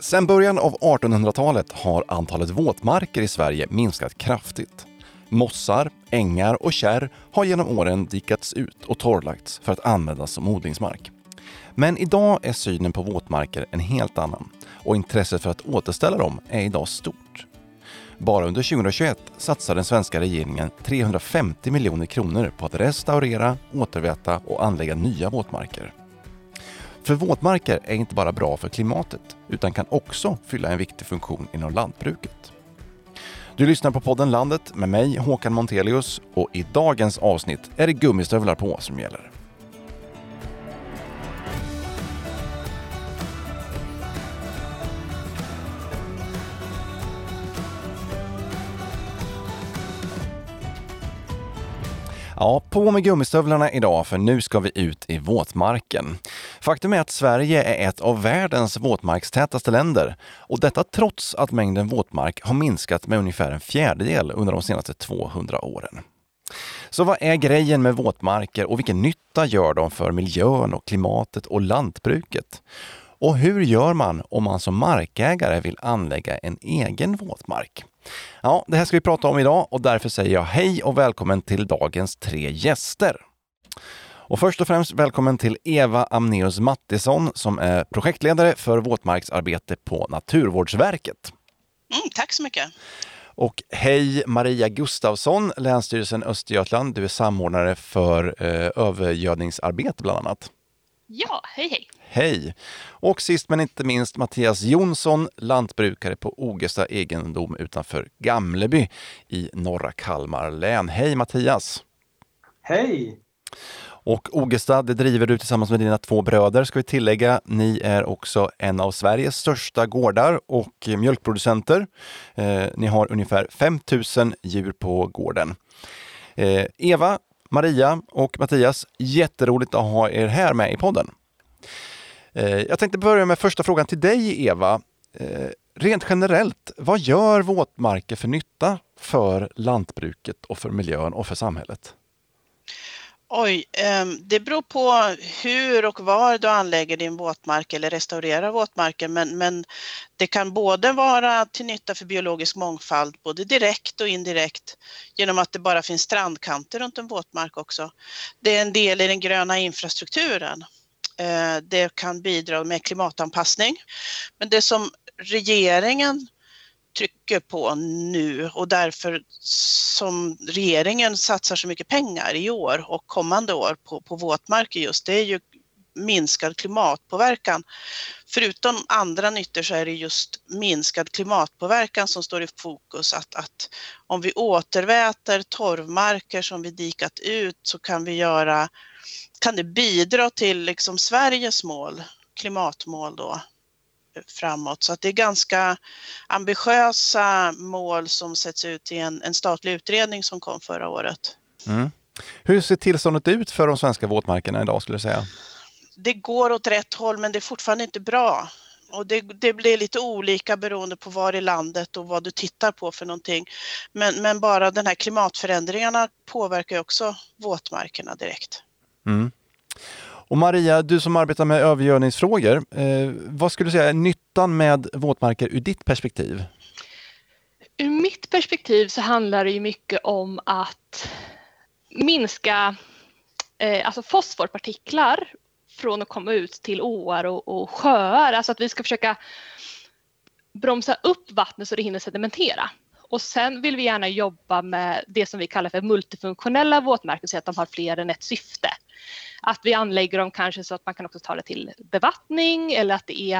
Sedan början av 1800-talet har antalet våtmarker i Sverige minskat kraftigt. Mossar, ängar och kärr har genom åren dikats ut och torrlagts för att användas som odlingsmark. Men idag är synen på våtmarker en helt annan och intresset för att återställa dem är idag stort. Bara under 2021 satsar den svenska regeringen 350 miljoner kronor på att restaurera, återväta och anlägga nya våtmarker. För våtmarker är inte bara bra för klimatet utan kan också fylla en viktig funktion inom lantbruket. Du lyssnar på podden Landet med mig Håkan Montelius och i dagens avsnitt är det gummistövlar på som gäller. Ja, på med gummistövlarna idag för nu ska vi ut i våtmarken. Faktum är att Sverige är ett av världens våtmarkstätaste länder och detta trots att mängden våtmark har minskat med ungefär en fjärdedel under de senaste 200 åren. Så vad är grejen med våtmarker och vilken nytta gör de för miljön och klimatet och lantbruket? Och hur gör man om man som markägare vill anlägga en egen våtmark? Ja, det här ska vi prata om idag och därför säger jag hej och välkommen till dagens tre gäster. Och först och främst välkommen till Eva Amneus Mattisson som är projektledare för våtmarksarbete på Naturvårdsverket. Mm, tack så mycket. Och hej Maria Gustavsson, Länsstyrelsen Östergötland. Du är samordnare för eh, övergödningsarbete bland annat. Ja, hej hej! Hej! Och sist men inte minst Mattias Jonsson, lantbrukare på Ogesta egendom utanför Gamleby i norra Kalmar län. Hej Mattias! Hej! Och Ogesta, det driver du tillsammans med dina två bröder ska vi tillägga. Ni är också en av Sveriges största gårdar och mjölkproducenter. Eh, ni har ungefär 5000 djur på gården. Eh, Eva, Maria och Mattias, jätteroligt att ha er här med i podden. Eh, jag tänkte börja med första frågan till dig Eva. Eh, rent generellt, vad gör våtmarker för nytta för lantbruket och för miljön och för samhället? Oj, ehm, det beror på hur och var du anlägger din våtmark eller restaurerar våtmarken men, men det kan både vara till nytta för biologisk mångfald, både direkt och indirekt genom att det bara finns strandkanter runt en våtmark också. Det är en del i den gröna infrastrukturen. Eh, det kan bidra med klimatanpassning. Men det som regeringen trycker på nu och därför som regeringen satsar så mycket pengar i år och kommande år på, på våtmarker just, det är ju minskad klimatpåverkan. Förutom andra nyttor så är det just minskad klimatpåverkan som står i fokus. Att, att om vi återväter torvmarker som vi dikat ut så kan vi göra, kan det bidra till liksom Sveriges mål, klimatmål då, framåt. Så att det är ganska ambitiösa mål som sätts ut i en, en statlig utredning som kom förra året. Mm. Hur ser tillståndet ut för de svenska våtmarkerna idag skulle du säga? Det går åt rätt håll men det är fortfarande inte bra. Och det, det, blir lite olika beroende på var i landet och vad du tittar på för någonting. Men, men bara den här klimatförändringarna påverkar också våtmarkerna direkt. Mm. Och Maria, du som arbetar med övergödningsfrågor, eh, vad skulle du säga är nyttan med våtmarker ur ditt perspektiv? Ur mitt perspektiv så handlar det ju mycket om att minska eh, alltså fosforpartiklar från att komma ut till åar och, och sjöar. Alltså att vi ska försöka bromsa upp vattnet så det hinner sedimentera. Och sen vill vi gärna jobba med det som vi kallar för multifunktionella våtmarker, så att de har fler än ett syfte. Att vi anlägger dem kanske så att man kan också ta det till bevattning eller att det är,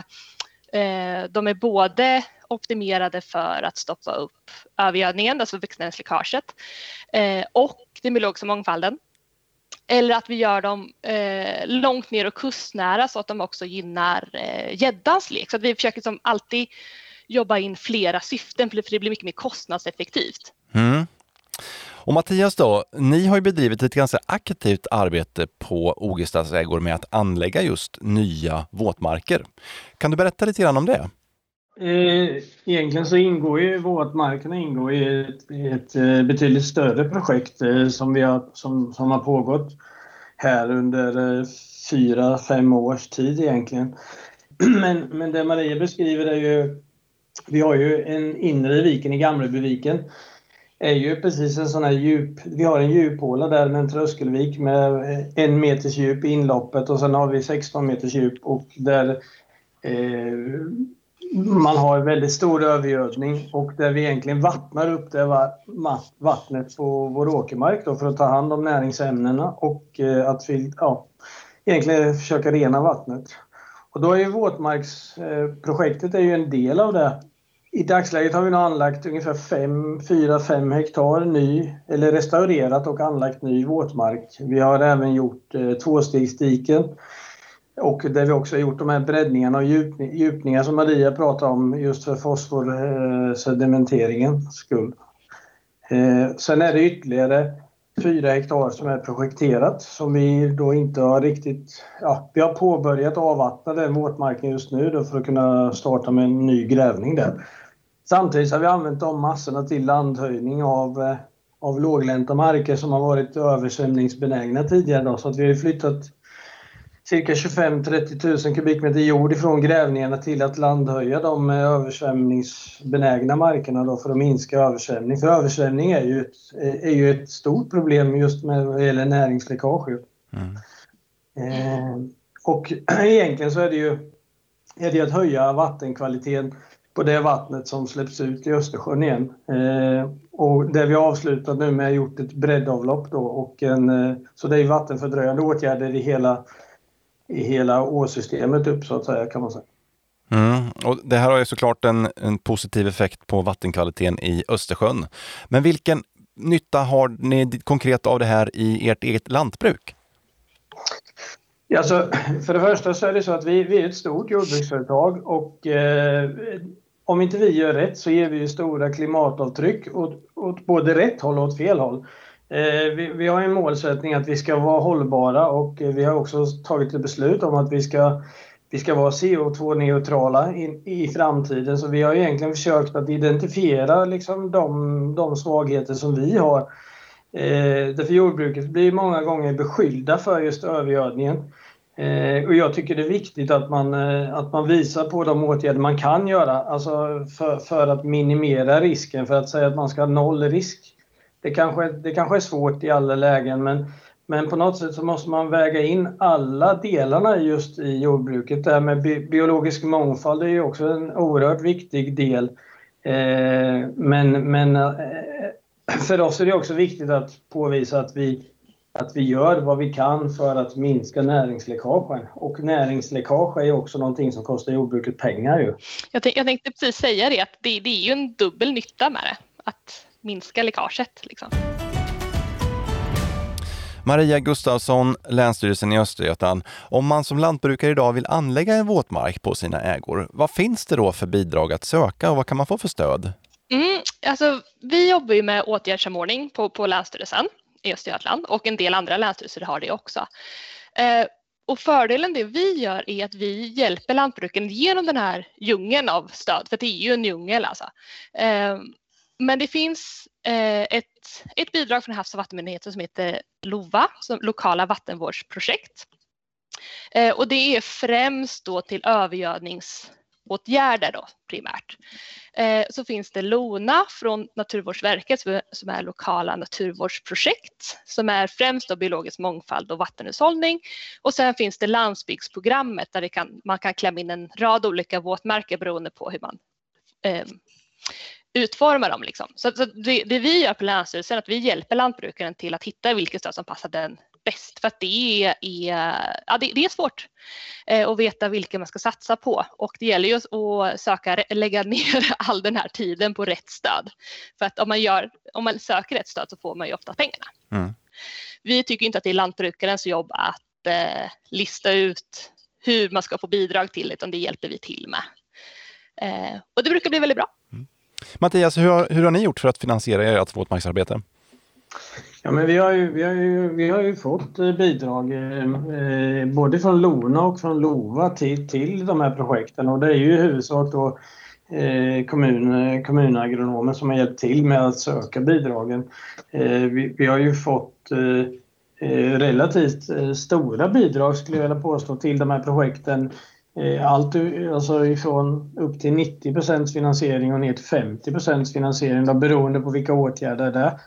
eh, de är både optimerade för att stoppa upp övergödningen, alltså växtnäringsläckaget, eh, och den biologiska mångfalden. Eller att vi gör dem eh, långt ner och kustnära så att de också gynnar eh, gäddans lek. Så att vi försöker som alltid jobba in flera syften för det blir mycket mer kostnadseffektivt. Mm. Och Mattias då, ni har ju bedrivit ett ganska aktivt arbete på Ogestas ägor med att anlägga just nya våtmarker. Kan du berätta lite grann om det? Eh, egentligen så ingår ju våtmarkerna ingår i ett, ett eh, betydligt större projekt eh, som, vi har, som, som har pågått här under fyra, fem års tid egentligen. men, men det Maria beskriver är ju... Vi har ju en inre viken i Gamlebyviken är ju precis en sån här djup... Vi har en djuphåla där med en tröskelvik med en meters djup i inloppet och sen har vi 16 meters djup och där eh, man har väldigt stor övergödning och där vi egentligen vattnar upp det vattnet på vår åkermark då för att ta hand om näringsämnena och eh, att vi, ja, egentligen försöka rena vattnet. Och då är ju våtmarksprojektet eh, är ju en del av det. I dagsläget har vi nu anlagt ungefär 4-5 hektar ny, eller restaurerat och anlagt ny våtmark. Vi har även gjort eh, tvåstegsdiken och där vi också har gjort de här breddningarna och djupningar som Maria pratade om just för fosforsedimenteringens skull. Eh, sen är det ytterligare fyra hektar som är projekterat som vi då inte har riktigt... Ja, vi har påbörjat avvattna den våtmarken just nu då för att kunna starta med en ny grävning där. Samtidigt har vi använt de massorna till landhöjning av, eh, av låglänta marker som har varit översvämningsbenägna tidigare då, så att vi har flyttat cirka 25-30 000 kubikmeter jord ifrån grävningarna till att landhöja de översvämningsbenägna markerna då för att minska översvämning. För översvämning är ju ett, är ju ett stort problem just med vad gäller näringsläckage. Mm. Eh, och egentligen så är det ju är det att höja vattenkvaliteten på det vattnet som släpps ut i Östersjön igen. Eh, och det vi har avslutat nu med är gjort ett breddavlopp då och en, eh, så det är vattenfördröjande åtgärder i hela i hela åsystemet upp så att säga kan man säga. Mm. Och det här har ju såklart en, en positiv effekt på vattenkvaliteten i Östersjön. Men vilken nytta har ni konkret av det här i ert eget lantbruk? Alltså, för det första så är det så att vi, vi är ett stort jordbruksföretag och eh, om inte vi gör rätt så ger vi stora klimatavtryck åt, åt både rätt håll och åt fel håll. Eh, vi, vi, har en målsättning att vi ska vara hållbara och eh, vi har också tagit ett beslut om att vi ska, vi ska vara CO2-neutrala i, i framtiden. Så vi har egentligen försökt att identifiera liksom de, de svagheter som vi har. Eh, därför jordbruket blir många gånger beskyllda för just övergödningen. Eh, och jag tycker det är viktigt att man, eh, att man visar på de åtgärder man kan göra alltså för, för att minimera risken. För att säga att man ska ha noll risk det kanske, det kanske är svårt i alla lägen men, men på något sätt så måste man väga in alla delarna just i jordbruket. Det här med bi biologisk mångfald är ju också en oerhört viktig del. Eh, men men eh, för oss är det också viktigt att påvisa att vi, att vi gör vad vi kan för att minska näringsläckagen. Och näringsläckage är också någonting som kostar jordbruket pengar. Ju. Jag, jag tänkte precis säga det, att det, det är ju en dubbel nytta med det. Att minska läckaget. Liksom. Maria Gustafsson, Länsstyrelsen i Östergötland. Om man som lantbrukare idag vill anlägga en våtmark på sina ägor, vad finns det då för bidrag att söka och vad kan man få för stöd? Mm, alltså, vi jobbar ju med åtgärdssamordning på, på Länsstyrelsen i Östergötland och en del andra länsstyrelser har det också. Eh, och fördelen det vi gör är att vi hjälper lantbruken genom den här djungeln av stöd, för det är ju en djungel alltså. Eh, men det finns eh, ett, ett bidrag från Havs och vattenmyndigheten som heter LOVA, som lokala vattenvårdsprojekt. Eh, och det är främst då till övergödningsåtgärder då primärt. Eh, så finns det LONA från Naturvårdsverket som är lokala naturvårdsprojekt som är främst då biologisk mångfald och vattenhushållning. Och sen finns det landsbygdsprogrammet där kan, man kan klämma in en rad olika våtmarker beroende på hur man eh, utforma dem. Liksom. Så, så det, det, vi gör på Länsstyrelsen är att vi hjälper lantbrukaren till att hitta vilket stöd som passar den bäst. För att det är, ja, det, det är svårt eh, att veta vilka man ska satsa på. Och det gäller ju att söka, lägga ner all den här tiden på rätt stöd. För att om man, gör, om man söker rätt stöd så får man ju ofta pengarna. Mm. Vi tycker inte att det är lantbrukarens jobb att eh, lista ut hur man ska få bidrag till det, utan det hjälper vi till med. Eh, och det brukar bli väldigt bra. Mattias, hur har, hur har ni gjort för att finansiera ert våtmarksarbete? Ja, men vi, har ju, vi, har ju, vi har ju fått eh, bidrag eh, eh, både från Lona och från LOVA till, till de här projekten och det är ju i huvudsak då eh, kommun, kommunagronomer som har hjälpt till med att söka bidragen. Eh, vi, vi, har ju fått eh, eh relativt eh, stora bidrag skulle jag vilja påstå till de här projekten Eh, allt alltså ifrån upp till 90% finansiering och ner till 50% finansiering då, beroende på vilka åtgärder det är.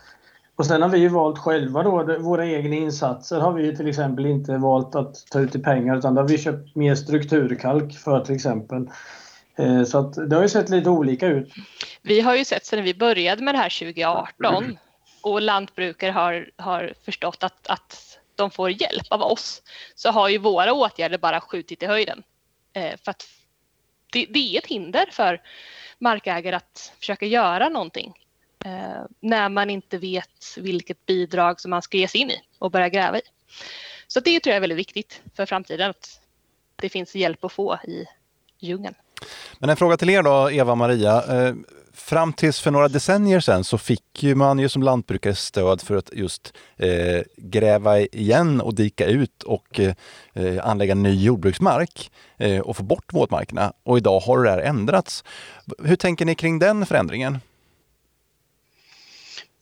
Och sen har vi ju valt själva då, våra egna insatser har vi till exempel inte valt att ta ut i pengar utan då har vi köpt mer strukturkalk för till exempel. Eh, så att det har ju sett lite olika ut. Vi har ju sett sedan vi började med det här 2018 och lantbrukare har, har förstått att, att de får hjälp av oss så har ju våra åtgärder bara skjutit i höjden. Eh, för att det, det är ett hinder för markägare att försöka göra någonting eh, när man inte vet vilket bidrag som man ska ge sig in i och börja gräva i. Så det tror jag är väldigt viktigt för framtiden att det finns hjälp att få i djungeln. Men en fråga till er då, Eva-Maria. Eh, fram tills för några decennier sedan så fick man ju som lantbrukare stöd för att just eh, gräva igen och dika ut och eh, anlägga ny jordbruksmark eh, och få bort våtmarkerna. Och idag har det här ändrats. Hur tänker ni kring den förändringen?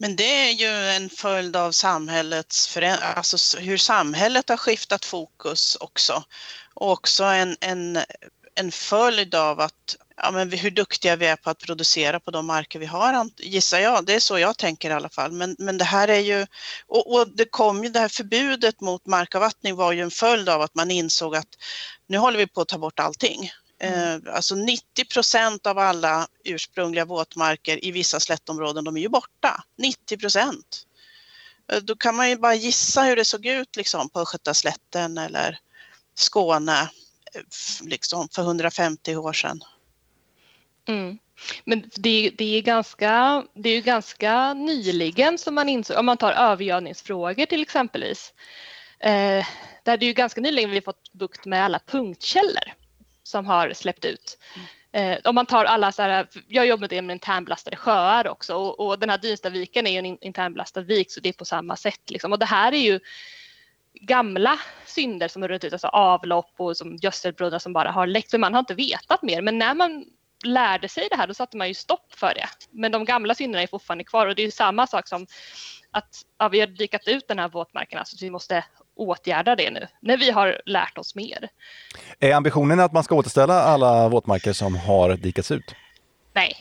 Men det är ju en följd av samhällets alltså hur samhället har skiftat fokus också. Och också en, en, en följd av att ja, men hur duktiga vi är på att producera på de marker vi har, gissar jag. Det är så jag tänker i alla fall. Men, men det här är ju, och, och det kom ju, det här förbudet mot markavvattning var ju en följd av att man insåg att nu håller vi på att ta bort allting. Mm. Eh, alltså 90 procent av alla ursprungliga våtmarker i vissa slättområden, de är ju borta. 90 procent. Eh, då kan man ju bara gissa hur det såg ut liksom på Östgötaslätten eller Skåne eh, liksom för 150 år sedan. Mm. Men det, det, är ganska, det är ju ganska nyligen som man insåg, om man tar övergödningsfrågor till exempelvis, eh, där det är ju ganska nyligen vi fått bukt med alla punktkällor som har släppt ut. Eh, om man tar alla så här, jag jobbar med internbelastade sjöar också och, och den här Dynstaviken är ju en internbelastad vik så det är på samma sätt liksom. Och det här är ju gamla synder som har runnit ut, alltså avlopp och som gödselbrunnar som bara har läckt. För man har inte vetat mer. Men när man lärde sig det här, då satte man ju stopp för det. Men de gamla synderna är fortfarande kvar och det är samma sak som att ja, vi har dikat ut den här våtmarken, så vi måste åtgärda det nu när vi har lärt oss mer. Är ambitionen att man ska återställa alla våtmarker som har dikats ut? Nej,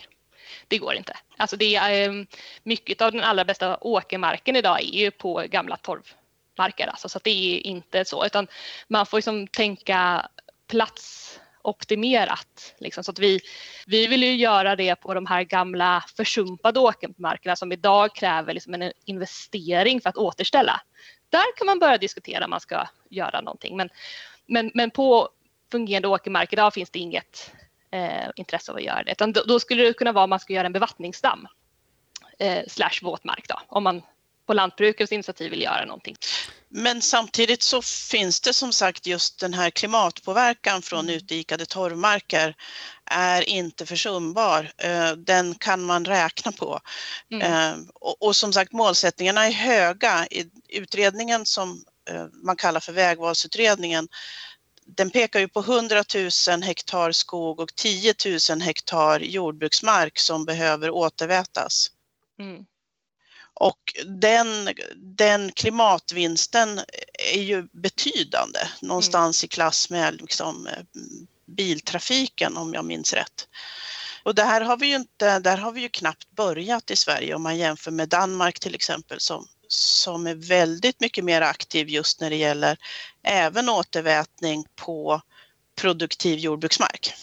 det går inte. Alltså det är, ehm, mycket av den allra bästa åkermarken idag är ju på gamla torvmarker, alltså, så det är inte så, utan man får liksom tänka plats optimerat. Liksom. Så att vi, vi vill ju göra det på de här gamla försumpade åkermarkerna som idag kräver liksom en investering för att återställa. Där kan man börja diskutera om man ska göra någonting. Men, men, men på fungerande åkermark idag finns det inget eh, intresse av att göra det. Utan då, då, skulle det kunna vara om man ska göra en bevattningsdamm eh, slash våtmark då, om man på lantbrukets initiativ vill göra någonting. Men samtidigt så finns det som sagt just den här klimatpåverkan från mm. utdikade torvmarker är inte försumbar. Eh, den kan man räkna på. Mm. Eh, och, som sagt målsättningarna är höga. I utredningen som eh, man kallar för vägvalsutredningen den pekar ju på 100 000 hektar skog och 10 000 hektar jordbruksmark som behöver återvätas. Mm. Och den, den klimatvinsten är ju betydande, någonstans mm. i klass med liksom, eh, biltrafiken om jag minns rätt. Och det här har vi ju inte, där har vi ju knappt börjat i Sverige om man jämför med Danmark till exempel som, som är väldigt mycket mer aktiv just när det gäller även återvätning på produktiv jordbruksmark.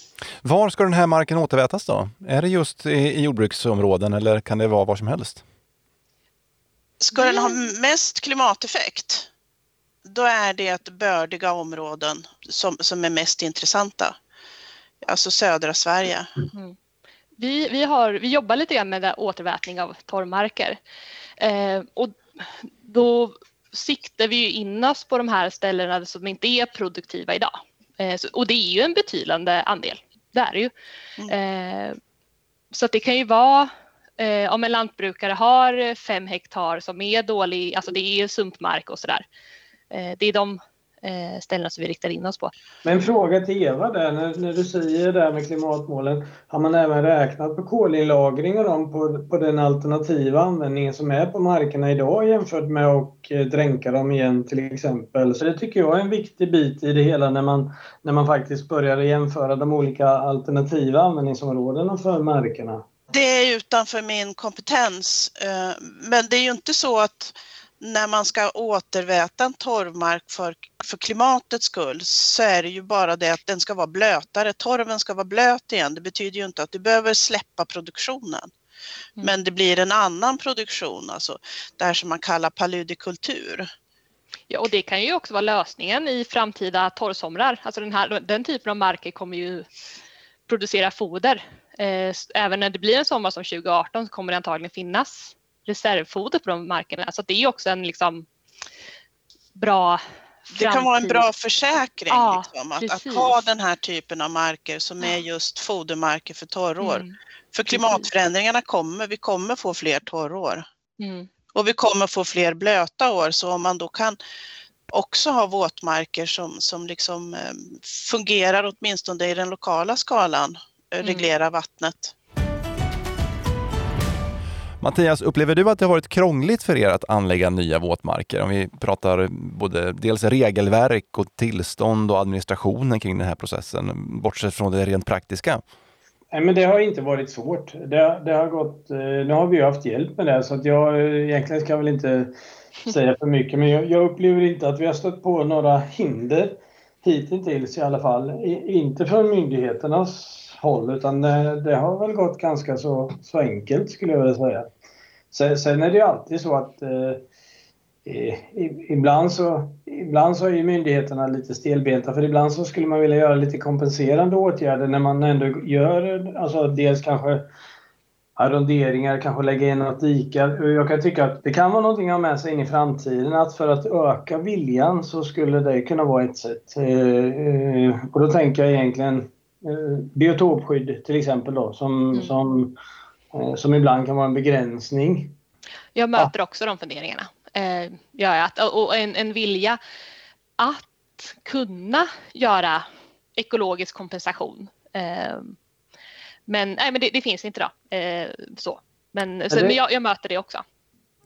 Var ska den här marken återvätas då? Är det just i, i jordbruksområden eller kan det vara var som helst? Ska den ha mest klimateffekt, då är det bördiga områden som, som är mest intressanta. Alltså södra Sverige. Mm. Vi, vi, har, vi jobbar lite grann med återvätning av torrmarker. Eh, och då siktar vi in oss på de här ställena som inte är produktiva idag. Eh, så, och det är ju en betydande andel. Det är det ju. Mm. Eh, så det kan ju vara eh, om en lantbrukare har fem hektar som är dålig, alltså det är sumpmark och sådär. Eh, det är de eh, ställena som vi riktar in oss på. Men fråga till Eva där, när, när du säger det där med klimatmålen, har man även räknat på kolinlagring och dem på, på den alternativa användningen som är på markerna idag jämfört med att eh, dränka dem igen till exempel? Så det tycker jag är en viktig bit i det hela när man, när man faktiskt börjar jämföra de olika alternativa användningsområdena för markerna. Det är utanför min kompetens, eh, men det är ju inte så att när man ska återväta en torvmark för, för klimatets skull så är det ju bara det att den ska vara blötare. Torven ska vara blöt igen. Det betyder ju inte att du behöver släppa produktionen. Mm. Men det blir en annan produktion, alltså det här som man kallar paludikultur. Ja, och det kan ju också vara lösningen i framtida torrsomrar. Alltså den, här, den typen av marker kommer ju producera foder. Eh, även när det blir en sommar som 2018 så kommer det antagligen finnas reservfoder på de markerna. Så det är också en liksom bra det kan vara en bra försäkring ja, liksom, att, att, ha den här typen av marker som är just fodermarker för torrår. Mm, för klimatförändringarna kommer, vi kommer få fler torrår. Mm. Och vi kommer få fler blöta år så om man då kan också ha våtmarker som, som liksom eh, fungerar åtminstone i den lokala skalan. Reglera vattnet. Mattias, upplever du att det har varit krångligt för er att anlägga nya våtmarker? Om vi pratar både dels regelverk och tillstånd och administrationen kring den här processen, bortsett från det rent praktiska. Nej, men det har inte varit svårt. Det, det har gått, eh, nu har vi haft hjälp med det så att jag egentligen ska väl inte säga för mycket men jag, jag upplever inte att vi har stött på några hinder hittills i alla fall. inte från myndigheternas håll utan det, har väl gått ganska så, så enkelt skulle jag vilja säga. Sen, sen är det ju alltid så att eh, ibland, så, ibland så är ju myndigheterna lite stelbenta för ibland så skulle man vilja göra lite kompenserande åtgärder när man ändå gör, alltså dels kanske arronderingar, kanske lägga in något dike. Jag kan tycka att det kan vara någonting att ha med sig in i framtiden att för att öka viljan så skulle det kunna vara ett sätt. Eh, eh, och då tänker jag egentligen biotopskydd till exempel då som, mm. som Eh, som ibland kan vara en begränsning. Jag möter ja. också de funderingarna. Eh, ja, och en, en vilja att kunna göra ekologisk kompensation. Eh, men, nej, men det, det finns inte då. Eh, så. Men, så, det... men jag, jag, möter det också.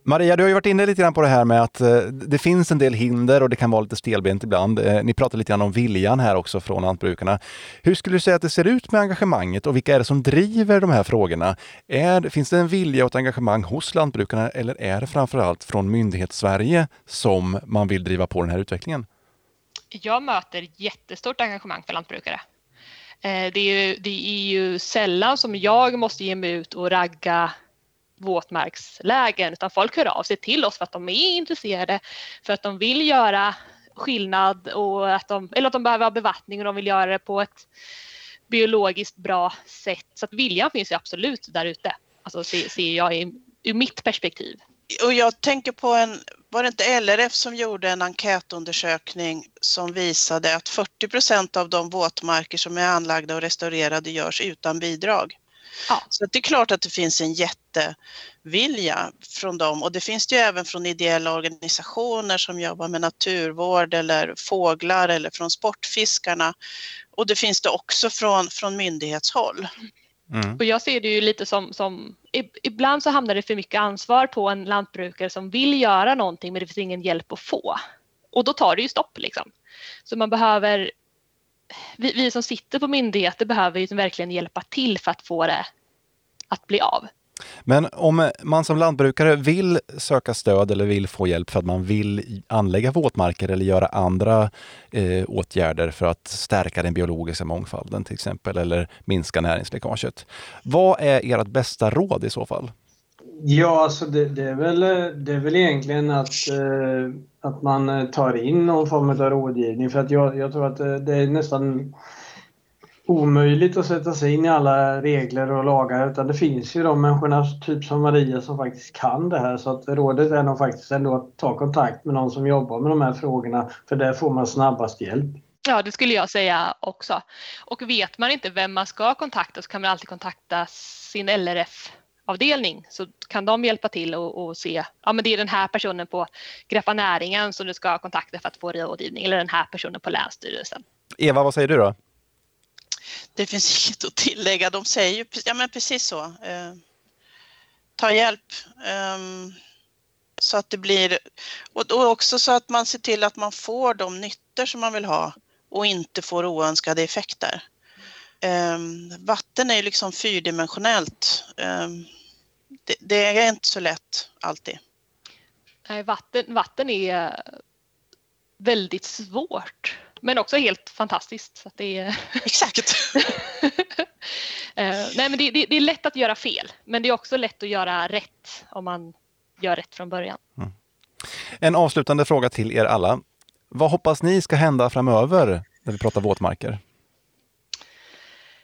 Maria, du har ju varit inne lite grann på det här med att eh, det finns en del hinder och det kan vara lite stelbent ibland. Eh, ni pratar lite grann om viljan här också från lantbrukarna. Hur skulle du säga att det ser ut med engagemanget och vilka är det som driver de här frågorna? Är, finns det en vilja och ett engagemang hos lantbrukarna eller är det framförallt från myndighets-Sverige som man vill driva på den här utvecklingen? Jag möter jättestort engagemang för lantbrukare. Eh, det är, ju, det är ju sällan som jag måste ge mig ut och ragga våtmarkslägen utan folk hör av sig till oss för att de är intresserade, för att de vill göra skillnad och att de, eller att de behöver ha bevattning och de vill göra det på ett biologiskt bra sätt. Så att viljan finns ju absolut där ute, alltså ser, ser jag i, ur mitt perspektiv. Och jag tänker på en, var det inte LRF som gjorde en enkätundersökning som visade att 40 procent av de våtmarker som är anlagda och restaurerade görs utan bidrag. Ja. Så det är klart att det finns en jättevilja från dem och det finns det ju även från ideella organisationer som jobbar med naturvård eller fåglar eller från sportfiskarna. Och det finns det också från, från myndighetshåll. Mm. Och jag ser det ju lite som, som, ibland så hamnar det för mycket ansvar på en lantbrukare som vill göra någonting men det finns ingen hjälp att få. Och då tar det ju stopp liksom. Så man behöver vi, vi som sitter på myndigheter behöver ju verkligen hjälpa till för att få det att bli av. Men om man som lantbrukare vill söka stöd eller vill få hjälp för att man vill anlägga våtmarker eller göra andra eh, åtgärder för att stärka den biologiska mångfalden till exempel eller minska näringsläckaget. Vad är ert bästa råd i så fall? Ja, alltså det, det, är, väl, det är väl egentligen att, eh, att man eh, tar in någon form av rådgivning. För att jag, jag tror att det, det, är nästan omöjligt att sätta sig in i alla regler och lagar. Utan det finns ju de människorna, typ som Maria, som faktiskt kan det här. Så att rådet är nog faktiskt ändå att ta kontakt med någon som jobbar med de här frågorna. För där får man snabbast hjälp. Ja, det skulle jag säga också. Och vet man inte vem man ska kontakta så kan man alltid kontakta sin LRF avdelning så kan de hjälpa till och, och, se, ja men det är den här personen på Greppa näringen som du ska kontakta för att få rådgivning eller den här personen på Länsstyrelsen. Eva, vad säger du då? Det finns inget att tillägga. De säger ju ja, men precis så. Eh, ta hjälp. Eh, så att det blir, och också så att man ser till att man får de nyttor som man vill ha och inte får oönskade effekter. Um, vatten är ju liksom fyrdimensionellt. Um, det, det, är inte så lätt alltid. Nej, vatten, vatten är väldigt svårt men också helt fantastiskt. Så det är... Exakt! uh, nej, men det, det, det, är lätt att göra fel men det är också lätt att göra rätt om man gör rätt från början. Mm. En avslutande fråga till er alla. Vad hoppas ni ska hända framöver när vi pratar våtmarker?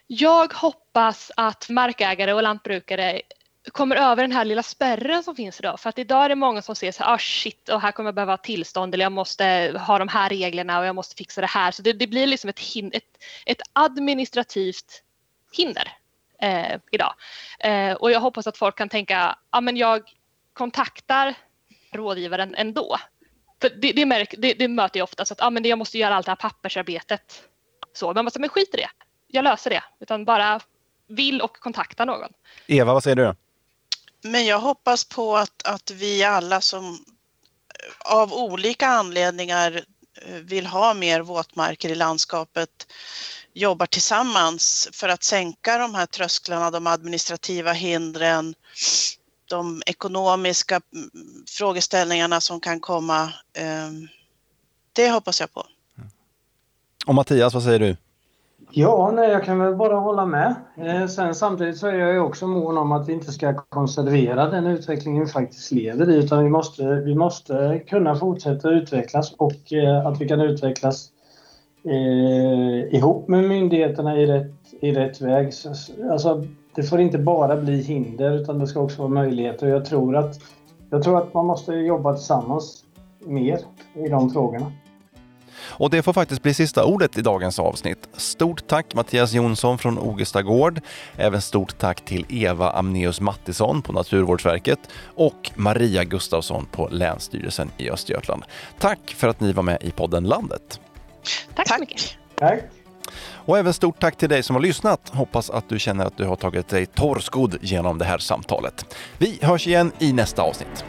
Jag hoppas att markägare och lantbrukare kommer över den här lilla spärren som finns idag. För att idag är det många som ser så här, ah shit, och här kommer jag behöva tillstånd eller jag måste ha de här reglerna och jag måste fixa det här. Så det, det blir liksom ett, ett, ett administrativt hinder eh, idag. Eh, och jag hoppas att folk kan tänka, ja ah, men jag kontaktar rådgivaren ändå. För det, det, märk, det, det möter jag ofta, så att ah, men jag måste göra allt det här pappersarbetet. Så, men men skit i det, jag löser det. Utan bara vill och kontakta någon. Eva, vad säger du? Men jag hoppas på att, att vi alla som eh, av olika anledningar eh, vill ha mer våtmarker i landskapet jobbar tillsammans för att sänka de här trösklarna, de administrativa hindren, de ekonomiska mm, frågeställningarna som kan komma. Eh, det hoppas jag på. Och Mattias, vad säger du? Ja, nej, jag kan väl bara hålla med. Eh, sen samtidigt så är jag ju också mån om att vi inte ska konservera den utvecklingen vi faktiskt lever i utan vi måste, vi måste kunna fortsätta utvecklas och eh, att vi kan utvecklas eh, ihop med myndigheterna i rätt, i rätt väg. Alltså, det får inte bara bli hinder utan det ska också vara möjligheter. Jag tror att, jag tror att man måste jobba tillsammans mer i de frågorna. Och det får faktiskt bli sista ordet i dagens avsnitt. Stort tack Mattias Jonsson från Ogesta Gård. Även stort tack till Eva Amneus Mattisson på Naturvårdsverket och Maria Gustafsson på Länsstyrelsen i Östergötland. Tack för att ni var med i podden Landet. Tack så mycket. Tack. Och även stort tack till dig som har lyssnat. Hoppas att du känner att du har tagit dig torrskodd genom det här samtalet. Vi hörs igen i nästa avsnitt.